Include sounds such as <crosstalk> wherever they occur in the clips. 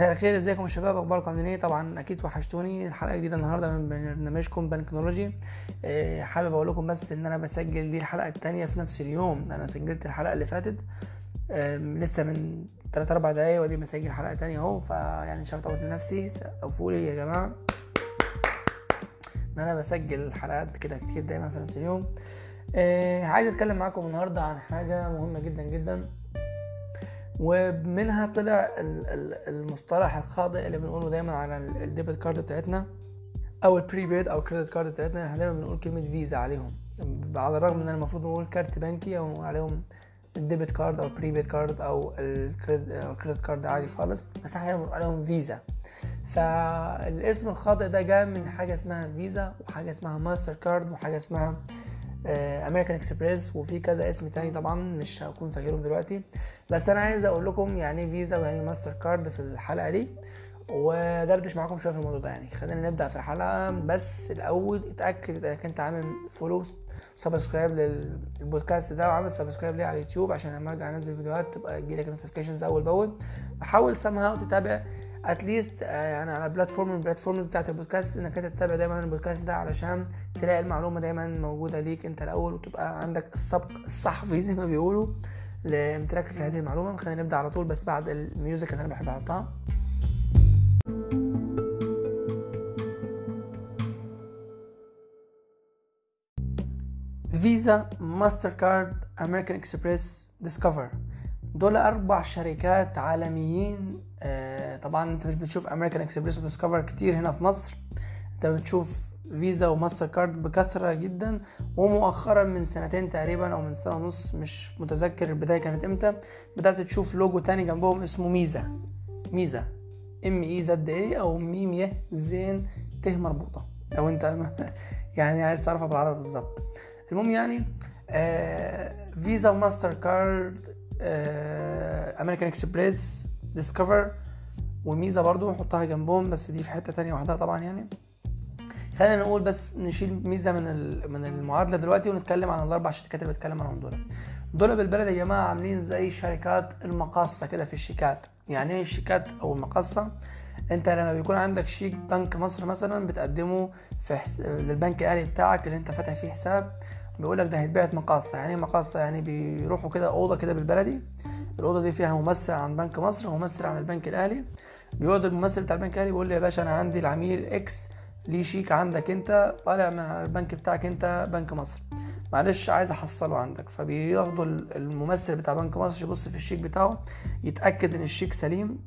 مساء الخير ازيكم يا شباب؟ اخباركم عاملين إيه؟ طبعا أكيد وحشتوني. الحلقة جديده النهارده من برنامجكم بنكنولوجي. إيه حابب أقول لكم بس ان أنا بسجل دي الحلقة الثانية في نفس اليوم. أنا سجلت الحلقة اللي فاتت. لسه من 3 4 دقايق ودي بسجل حلقة تانية اهو. فيعني shout out لنفسي. سقفوا لي يا جماعة. ان أنا بسجل حلقات كده كتير دايما في نفس اليوم. إيه عايز اتكلم معاكم النهارده عن حاجة مهمة جدا جدا. ومنها طلع المصطلح الخاطئ اللي بنقوله دايما على ال debit card بتاعتنا أو ال prepaid أو ال credit card بتاعتنا. إحنا دايما بنقول كلمة فيزا عليهم. على الرغم إن المفروض نقول كارت بنكي أو عليهم ال debit card أو ال prepaid card أو ال credit card عادي خالص بس إحنا بنقول عليهم فيزا فالاسم الخاطئ ده جاء من حاجة اسمها فيزا وحاجة اسمها ماستر كارد وحاجة اسمها امريكان اكسبريس وفي كذا اسم تاني طبعا مش هكون فاكرهم دلوقتي. بس أنا عايز أقول لكم يعني فيزا ويعني ماستر كارد في الحلقة دي وأدردش معاكم شوية في الموضوع ده يعني. خلينا نبدأ في الحلقة. بس الأول اتأكد إنك أنت عامل follow subscribe لل podcast ده وعامل subscribe ليه على اليوتيوب عشان لما أرجع أنزل فيديوهات تبقى تجيلك notifications أول بأول. بحاول سامها وتتابع at least يعني على platform من ال platforms بتاعت البودكاست إنك أنت تتابع دايما البودكاست ده علشان تلاقي المعلومة دايما موجودة ليك أنت الأول وتبقى عندك السبق الصحفي زي ما بيقولوا لامتلاكك لهذه المعلومة. خلينا نبدأ على طول بس بعد ال music اللي أنا بحب أحطها. فيزا ماستر كارد امريكان اكسبريس ديسكفر دول أربع شركات عالميين آه طبعا أنت مش بتشوف امريكان اكسبريس وديسكفر كتير هنا في مصر. أنت بتشوف فيزا وماستر كارد بكثرة جدا ومؤخرا من سنتين تقريبا أو من سنة ونص مش متذكر البداية كانت إمتى بدأت تشوف لوجو تاني جنبهم اسمه ميزة ميزة M E Z A أو ميم يه زين ت مربوطة. لو أنت <laughs> يعني عايز تعرفها بالعربي بالظبط. المهم يعني آه فيزا وماستر كارد امريكان اكسبريس ديسكفر وميزة برضو نحطها جنبهم بس دي في حتة تانية وحدها طبعا يعني. خلينا نقول بس نشيل ميزة من من المعادلة دلوقتي ونتكلم عن الأربع شركات اللي بتكلم عنهم دول. دول بالبلد يا جماعة عاملين زي شركات المقاصة كده في الشيكات. يعني إيه الشيكات أو المقاصة؟ أنت لما بيكون عندك شيك بنك مصر مثلا بتقدمه في حس... للبنك الأهلي بتاعك اللي أنت فاتح فيه حساب بيقول لك ده هيتبعت مقاصة. يعني مقاصة؟ يعني بيروحوا كده أوضة كده بالبلدي. الأوضة دي فيها ممثل عن بنك مصر وممثل عن البنك الأهلي. بيقعد الممثل بتاع البنك الأهلي بيقول لي يا باشا أنا عندي العميل إكس ليه شيك عندك أنت؟ طالع من البنك بتاعك أنت بنك مصر. معلش عايز أحصله عندك. فبياخدوا الممثل بتاع بنك مصر يبص في الشيك بتاعه يتأكد إن الشيك سليم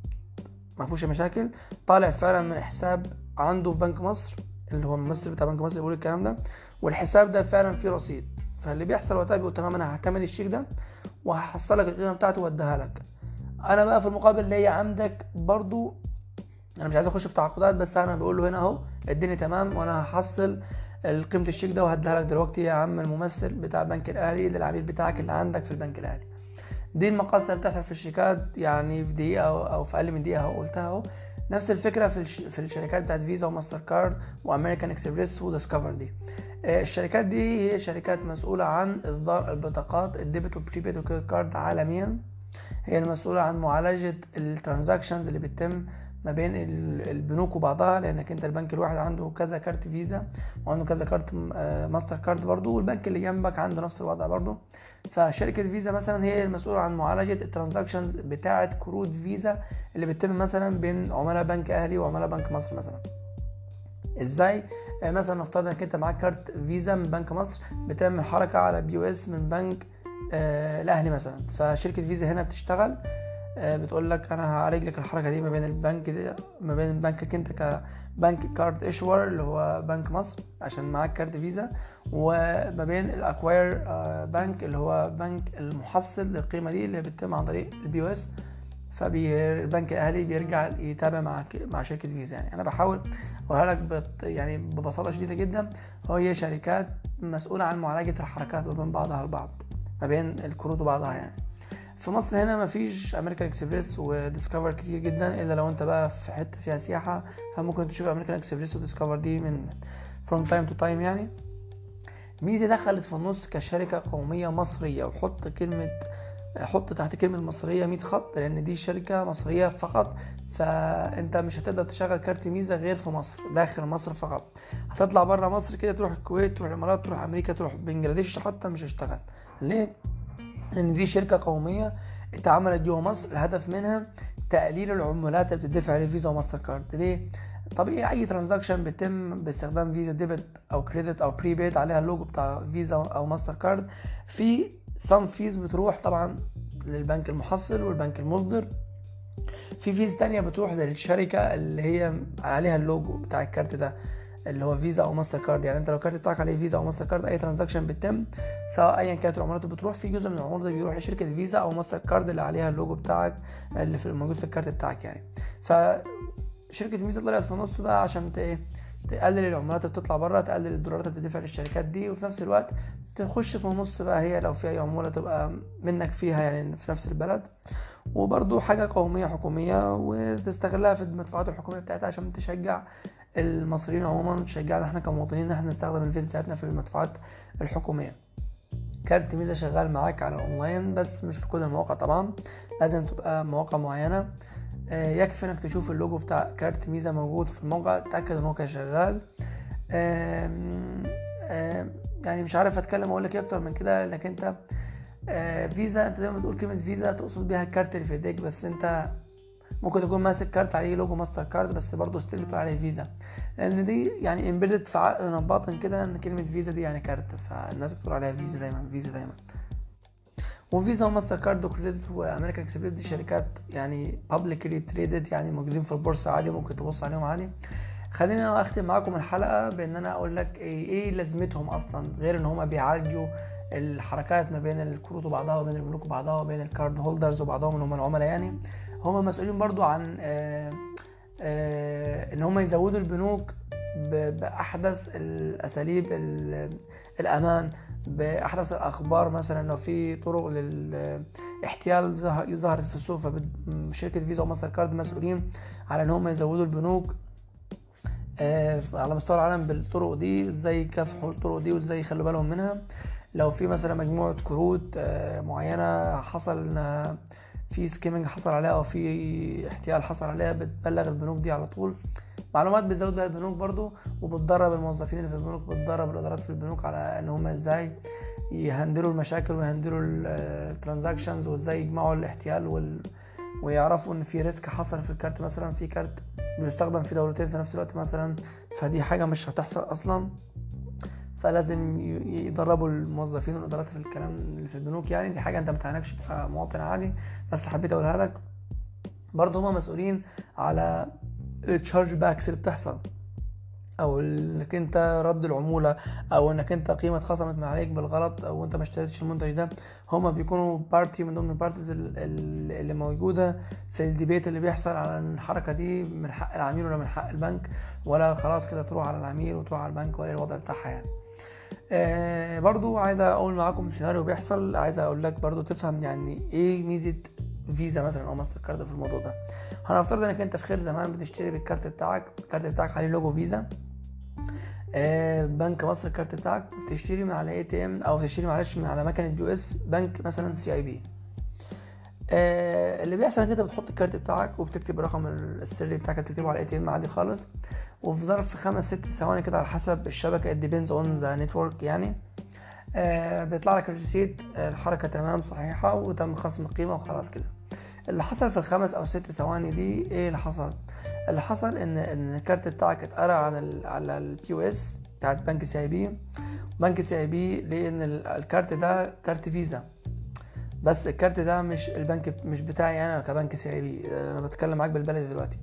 ما فيهوش مشاكل. طالع فعلا من حساب عنده في بنك مصر اللي هو الممثل بتاع بنك مصر بيقول الكلام ده. والحساب ده فعلا فيه رصيد. فاللي بيحصل وقتها بيقول تمام أنا هعتمد الشيك ده وهحصلك القيمة بتاعته وأديها لك. أنا بقى في المقابل ليا عندك برضو أنا مش عايز أخش في تعاقدات بس أنا بقول له هنا أهو اديني تمام وأنا هحصل قيمة الشيك ده وهديها لك دلوقتي يا عم الممثل بتاع البنك الأهلي للعميل بتاعك اللي عندك في البنك الأهلي. دي المقاصه اللي بتحصل في الشيكات يعني في دقيقة أو في أقل من دقيقة قلتها أهو. نفس الفكرة في الش... في الشركات بتاعت فيزا وماستر كارد وأمريكان إكسبريس وديسكفر دي. الشركات دي هي شركات مسؤولة عن إصدار البطاقات ال debit وال prepaid وال credit card عالميا. هي المسؤولة عن معالجة ال transactions اللي بتتم ما بين البنوك وبعضها لأنك أنت البنك الواحد عنده كذا كارت فيزا وعنده كذا كارت ماستر كارد برضو والبنك اللي جنبك عنده نفس الوضع برضو فشركة فيزا مثلا هي المسؤولة عن معالجة ال transactions بتاعة كروت فيزا اللي بتتم مثلا بين عملاء بنك أهلي وعملاء بنك مصر مثلا. إزاي؟ مثلا نفترض إنك أنت معاك كارت فيزا من بنك مصر بتعمل حركة على POS من بنك آه الأهلي مثلا. فشركة فيزا هنا بتشتغل آه بتقول لك أنا هعالج لك الحركة دي ما بين البنك دي ما بين بنكك انت كبنك card issuer اللي هو بنك مصر عشان معاك كارت فيزا وما بين ال acquirer آه بنك اللي هو بنك المحصل للقيمة دي اللي بتتم عن طريق ال POS. فالبنك الأهلي بيرجع يتابع مع مع شركة فيزا يعني. أنا بحاول أقولها لك يعني ببساطة شديدة جدا. هي شركات مسؤولة عن معالجة الحركات ما بين بعضها البعض ما بين الكروت وبعضها يعني. في مصر هنا مفيش امريكان اكسبريس وديسكفر كتير جدا إلا لو أنت بقى في حتة فيها سياحة فممكن تشوف امريكان اكسبريس وديسكفر دي من from time to time يعني. ميزة دخلت في النص كشركة قومية مصرية وحط كلمة حط تحت كلمة مصرية 100 خط لأن دي شركة مصرية فقط فأنت مش هتقدر تشغل كارت ميزة غير في مصر داخل مصر فقط. هتطلع بره مصر كده تروح الكويت تروح الإمارات تروح أمريكا تروح بنجلاديش حتى مش هيشتغل ليه؟ لأن دي شركة قومية اتعملت جوه مصر. الهدف منها تقليل العمولات اللي بتدفع لفيزا وماستر كارد. ليه؟ طبيعي أي transaction بيتم باستخدام فيزا debit أو credit أو prepaid عليها اللوجو بتاع فيزا أو ماستر كارد. في some fees بتروح طبعا للبنك المحصل والبنك المصدر. في fees تانية بتروح للشركة اللي هي عليها اللوجو بتاع الكارت ده. اللي هو فيزا أو ماستر كارد. يعني أنت لو الكارت بتاعك عليه فيزا أو ماستر كارد أي transaction بتتم سواء ايا كانت العمولات اللي بتروح في جزء من العمولات بيروح لشركة فيزا أو ماستر كارد اللي عليها اللوجو بتاعك اللي في موجود في الكارت بتاعك يعني. ف شركة ميزة طلعت في النص بقى عشان إيه تقلل العمولات اللي بتطلع بره تقلل الدولارات اللي بتدفع للشركات دي وفي نفس الوقت تخش في النص بقى هي لو في أي عموله تبقى منك فيها يعني في نفس البلد. وبرضو حاجة قومية حكومية وتستغلها في المدفوعات الحكومية بتاعتها عشان تشجع المصريين عموما وتشجعنا إحنا كمواطنين إن إحنا نستخدم الفيز بتاعتنا في المدفوعات الحكومية. كارت ميزة شغال معاك على الأونلاين بس مش في كل المواقع طبعا. لازم تبقى مواقع معينة. يكفي إنك تشوف اللوجو بتاع كارت ميزة موجود في الموقع تأكد إن هو شغال. يعني مش عارف أتكلم أقول لك إيه أكتر من كده لانك أنت فيزا أنت دايما بتقول كلمة فيزا تقصد بيها الكارت اللي في إيديك بس أنت ممكن تكون ماسك كارت عليه لوجو ماستر كارد بس برضه still بتقول عليه فيزا. لأن دي يعني embedded في عقلنا الباطن كده إن كلمة فيزا دي يعني كارت فالناس بتقول عليها فيزا دايما فيزا دايما. وفيزا وماستر كارد و credit وامريكان اكسبريس دي شركات يعني publicly traded يعني موجودين في البورصة عادي ممكن تبص عليهم عادي. خليني أنا أختم معاكم الحلقة بإن أنا أقول لك إيه, إيه لازمتهم أصلا غير إن هما بيعالجوا الحركات ما بين الكروت وبعضها وبين البنوك وبعضها وبين الكارد هولدرز وبعضهم اللي هم العملاء يعني. هم مسؤولين برضو عن آآ آآ إن هم يزودوا البنوك بأحدث الأساليب الأمان بأحدث الأخبار مثلا لو في طرق للاحتيال ظهرت في السوق فشركه فيزا وماستر كارد مسؤولين على إن هم يزودوا البنوك على مستوى العالم بالطرق دي إزاي يكافحوا الطرق دي وإزاي يخلوا بالهم منها. لو في مثلا مجموعة كروت معينة حصل ان في skimming حصل عليها أو في احتيال حصل عليها بتبلغ البنوك دي على طول. معلومات بتزود بيها البنوك برضو وبتدرب الموظفين اللي في البنوك بتدرب الادارات في البنوك على ان هم إزاي يهندلوا المشاكل ويهندلوا ال transactions وازاي يمنعوا الاحتيال وال... ويعرفوا إن في risk حصل في الكارت مثلا. في كارت بيستخدم في دولتين في نفس الوقت مثلا فدي حاجة مش هتحصل أصلا. فلازم يدربوا الموظفين والإدارات في الكلام اللي في البنوك يعني. دي حاجة انت ما تعنيكش كمواطن عادي. بس حبيت أقولها لك برضه هما مسؤولين على ال chargebacks اللي بتحصل. أو إنك أنت رد العمولة أو إنك أنت قيمة اتخصمت من عليك بالغلط أو أنت ما اشتريتش المنتج ده. هما بيكونوا party من ضمن ال parties اللي موجودة في ال debate اللي بيحصل على الحركة دي من حق العميل ولا من حق البنك. ولا خلاص كده تروح على العميل وتروح على البنك ولا الوضع بتاعها يعني. آه برضو عايز أقول معاكم سيناريو بيحصل. عايز أقول لك برضو تفهم يعني إيه ميزة فيزا مثلا أو ماستر كارد في الموضوع ده. هنفترض إنك أنت في خير زمان بتشتري بالكارت بتاعك الكارت بتاعك عليه لوجو فيزا آه بنك مصر الكارت بتاعك بتشتري من على ATM أو بتشتري معلش من على مكنة POS بنك مثلا CIB آه اللي بيحصل انك انت بتحط الكارت بتاعك وبتكتب الرقم السري بتاعك بتكتبه على ال ATM عادي خالص. وفي ظرف خمس ست ثواني كده على حسب الشبكة it depends on the network يعني. آه بيطلع لك ال receipt الحركة تمام صحيحة وتم خصم القيمه وخلاص كده. اللي حصل في الخمس أو ست ثواني دي إيه اللي حصل؟ اللي حصل ان إن الكارت بتاعك اتقرأ على ال على ال POS بتاعت بنك سي آي بي. بنك سي آي بي لأن الكارت ده كارت فيزا. بس الكارت ده مش البنك مش بتاعي أنا كبنك CIB أنا بتكلم معاك بالبلدي دلوقتي.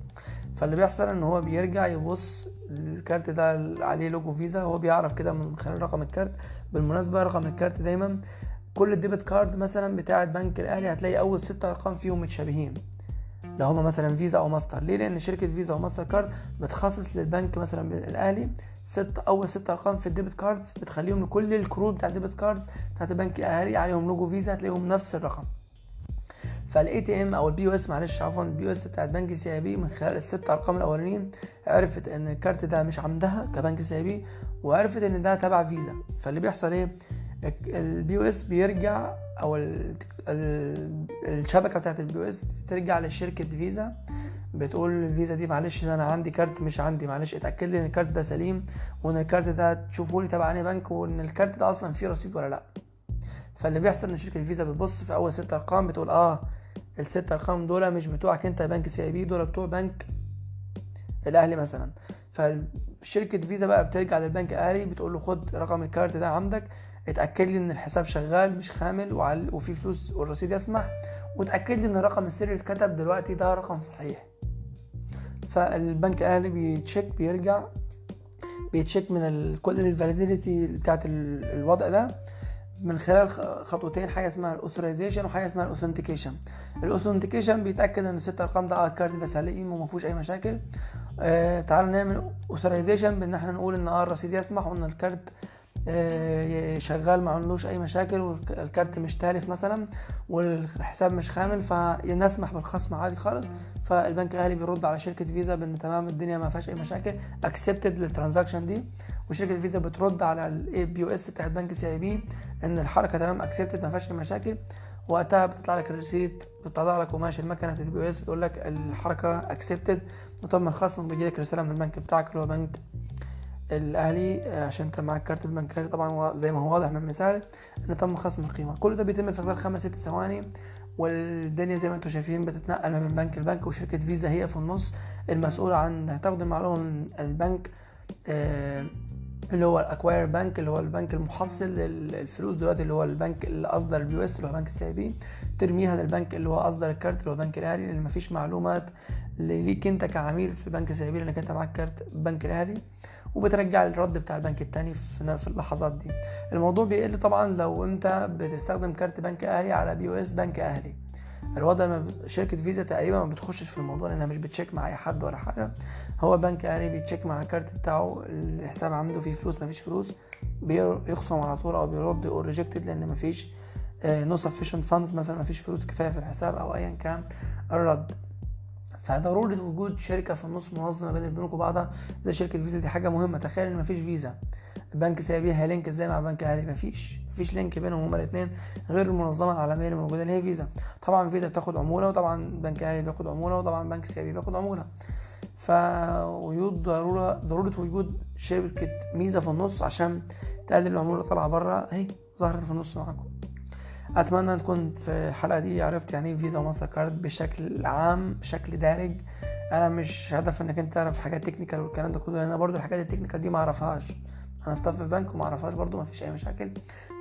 فاللي بيحصل إن هو بيرجع يبص الكارت ده عليه لوجو فيزا هو بيعرف كده من خلال رقم الكارت. بالمناسبة رقم الكارت دايما كل ال debit card مثلا بتاعه بنك الأهلي هتلاقي أول ست أرقام فيهم متشابهين. لو هما مثلا فيزا أو ماستر. ليه؟ لأن شركة فيزا وماستر كارد بتخصص للبنك مثلا الأهلي ست أول ست أرقام في ال debit cards بتخليهم لكل الكروت بتاع ال debit cards بتاعت البنك الأهلي عليهم لوجو فيزا هتلاقيهم نفس الرقم. فال ATM أو ال POS معلش عفوا ال POS بتاعت بنك CIB من خلال الست أرقام الأولانيين عرفت إن الكارت ده مش عندها كبنك CIB وعرفت إن ده تبع فيزا. فاللي بيحصل إيه؟ ال POS بيرجع أو ال- ال- الشبكة بتاعت ال POS بترجع لشركة فيزا. بتقول الفيزا دي معلش أنا عندي كارت مش عندي معلش اتأكد لي إن الكارت ده سليم وإن الكارت ده تشوفوا لي تبع أنهي بنك وإن الكارت ده أصلا فيه رصيد ولا لأ. فاللي بيحصل إن شركة الفيزا بتبص في أول ست أرقام بتقول آه الست أرقام دول مش بتوعك أنت بنك CIB دول بتوع بنك الأهلي مثلا. فشركه فيزا بقى بترجع للبنك الأهلي بتقول له خد رقم الكارت ده عندك اتأكد لي إن الحساب شغال مش خامل. وفي فلوس والرصيد يسمح وتاكد لي إن الرقم السري اللي اتكتب دلوقتي ده رقم صحيح فالبنك الأهلي بي check بيرجع بي check من. كل ال validity بتاعت ال- الوضع ده من خلال خطوتين حاجة اسمها ال authorization وحاجة اسمها ال authentication ال authentication بيتأكد إن الست أرقام ده الكارت ده سليم وما فيهوش أي مشاكل آه تعالوا نعمل authorization بإن إحنا نقول إن آه الرصيد يسمح وإن الكارت شغال ما عندوش أي مشاكل والكارت مش تالف مثلا والحساب مش خامل فنسمح بالخصم عادي خالص. فالبنك الأهلي بيرد على شركة فيزا بإن تمام الدنيا ما فيهاش أي مشاكل accepted لل transaction دي. وشركة فيزا بترد على ال POS بتاعت بنك CIB إن الحركة تمام accepted ما فيهاش أي مشاكل. وقتها بتطلع لك ال receipt بتطلع لك قماش المكنة البي أو اس تقول لك الحركة accepted وتم الخصم بيجي لك رسالة من البنك بتاعك اللي هو بنك الأهلي آه، عشان انت معاك كارت البنك الاهلي طبعا زي ما هو واضح من المثال ان تم خصم القيمة. كل ده بيتم في خلال خمس ست ثواني والدنيا زي ما أنتم شايفين بتتنقل بين بنك لبنك وشركة فيزا هي في النص المسؤولة عن تاخد المعلومه من البنك آه، اللي هو ال acquirer bank اللي هو البنك المحصل للفلوس دلوقتي اللي هو البنك اللي اصدر ال POS اللي هو بنك CIB ترميها للبنك اللي هو أصدر الكارت اللي هو بنك الأهلي لأن مفيش معلومات ليك أنت كعميل في بنك CIB لأنك أنت معاك كارت بنك الأهلي. وبترجع الرد بتاع البنك التاني في اللحظات دي. الموضوع بيقل طبعا لو أنت بتستخدم كارت بنك أهلي على POS بنك أهلي. الوضع ما شركة فيزا تقريبا ما بتخشش في الموضوع لأنها مش بتشيك مع أي حد ولا حاجة. هو بنك أهلي بيتشيك مع الكارت بتاعه الحساب عنده فيه فلوس ما فيش فلوس بيخصم على طول أو بيرد يقول rejected لأن ما فيش no sufficient funds مثلا ما فيش فلوس كفاية في الحساب أو ايا كان. الرد فضرورة وجود شركة في النص منظمة بين البنوك وبعضها. زي شركة فيزا دي حاجة مهمة تخيل إن مفيش فيزا. البنك CIB ه link إزاي مع بنك أهلي. مفيش مفيش link بينهم هما الاثنين غير المنظمة العالمية اللي موجودة اللي هي فيزا. طبعا فيزا بتاخد عمولة وطبعا بنك أهلي بياخد عمولة وطبعا بنك CIB بياخد عمولة. فوجود ضرورة ضرورة وجود شركة ميزة في النص عشان تقلل العمولة اللي طالعة بره أهي ظهرت في النص معاكم. أتمنى تكون في الحلقة دي عرفت يعني إيه فيزا وماستر كارد بشكل عام بشكل دارج. أنا مش هدف إنك أنت تعرف حاجات technical والكلام ده كله لأن أنا برضو الحاجات ال technical دي ما أعرفهاش. أنا staff في بنك وما أعرفهاش برضو ما فيش أي مشاكل.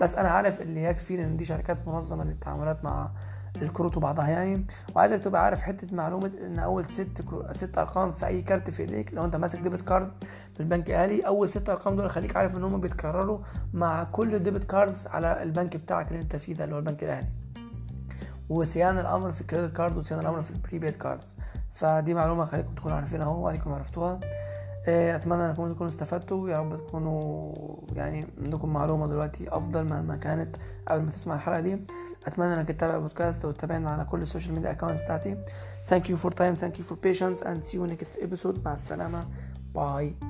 بس أنا عارف اللي يكفي لأن دي شركات منظمة للتعاملات مع الكروت وبعضها يعني. وعايزك تبقى عارف حتة معلومة إن أول ست كرو... ست أرقام في أي كارت في إيديك لو أنت ماسك debit card في البنك الأهلي أول ست أرقام دول خليك عارف إن هم بيتكرروا مع كل debit cards على البنك بتاعك اللي أنت فيه ده اللي هو البنك الأهلي. وسيان الأمر في ال credit card وسيان الأمر في ال prepaid cards فدي معلومة خليكم تكونوا عارفينها أهو وعليكم عرفتوها. أتمنى إنكم تكونوا استفدتوا. يا رب تكونوا يعني عندكم معلومة دلوقتي أفضل ما كانت قبل ما تسمع الحلقة دي. أتمنى إنك تتابع البودكاست وتتابعنا على كل ال social media account بتاعتي. Thank you for time. Thank you for patience. And see you next episode. مع السلامة. bye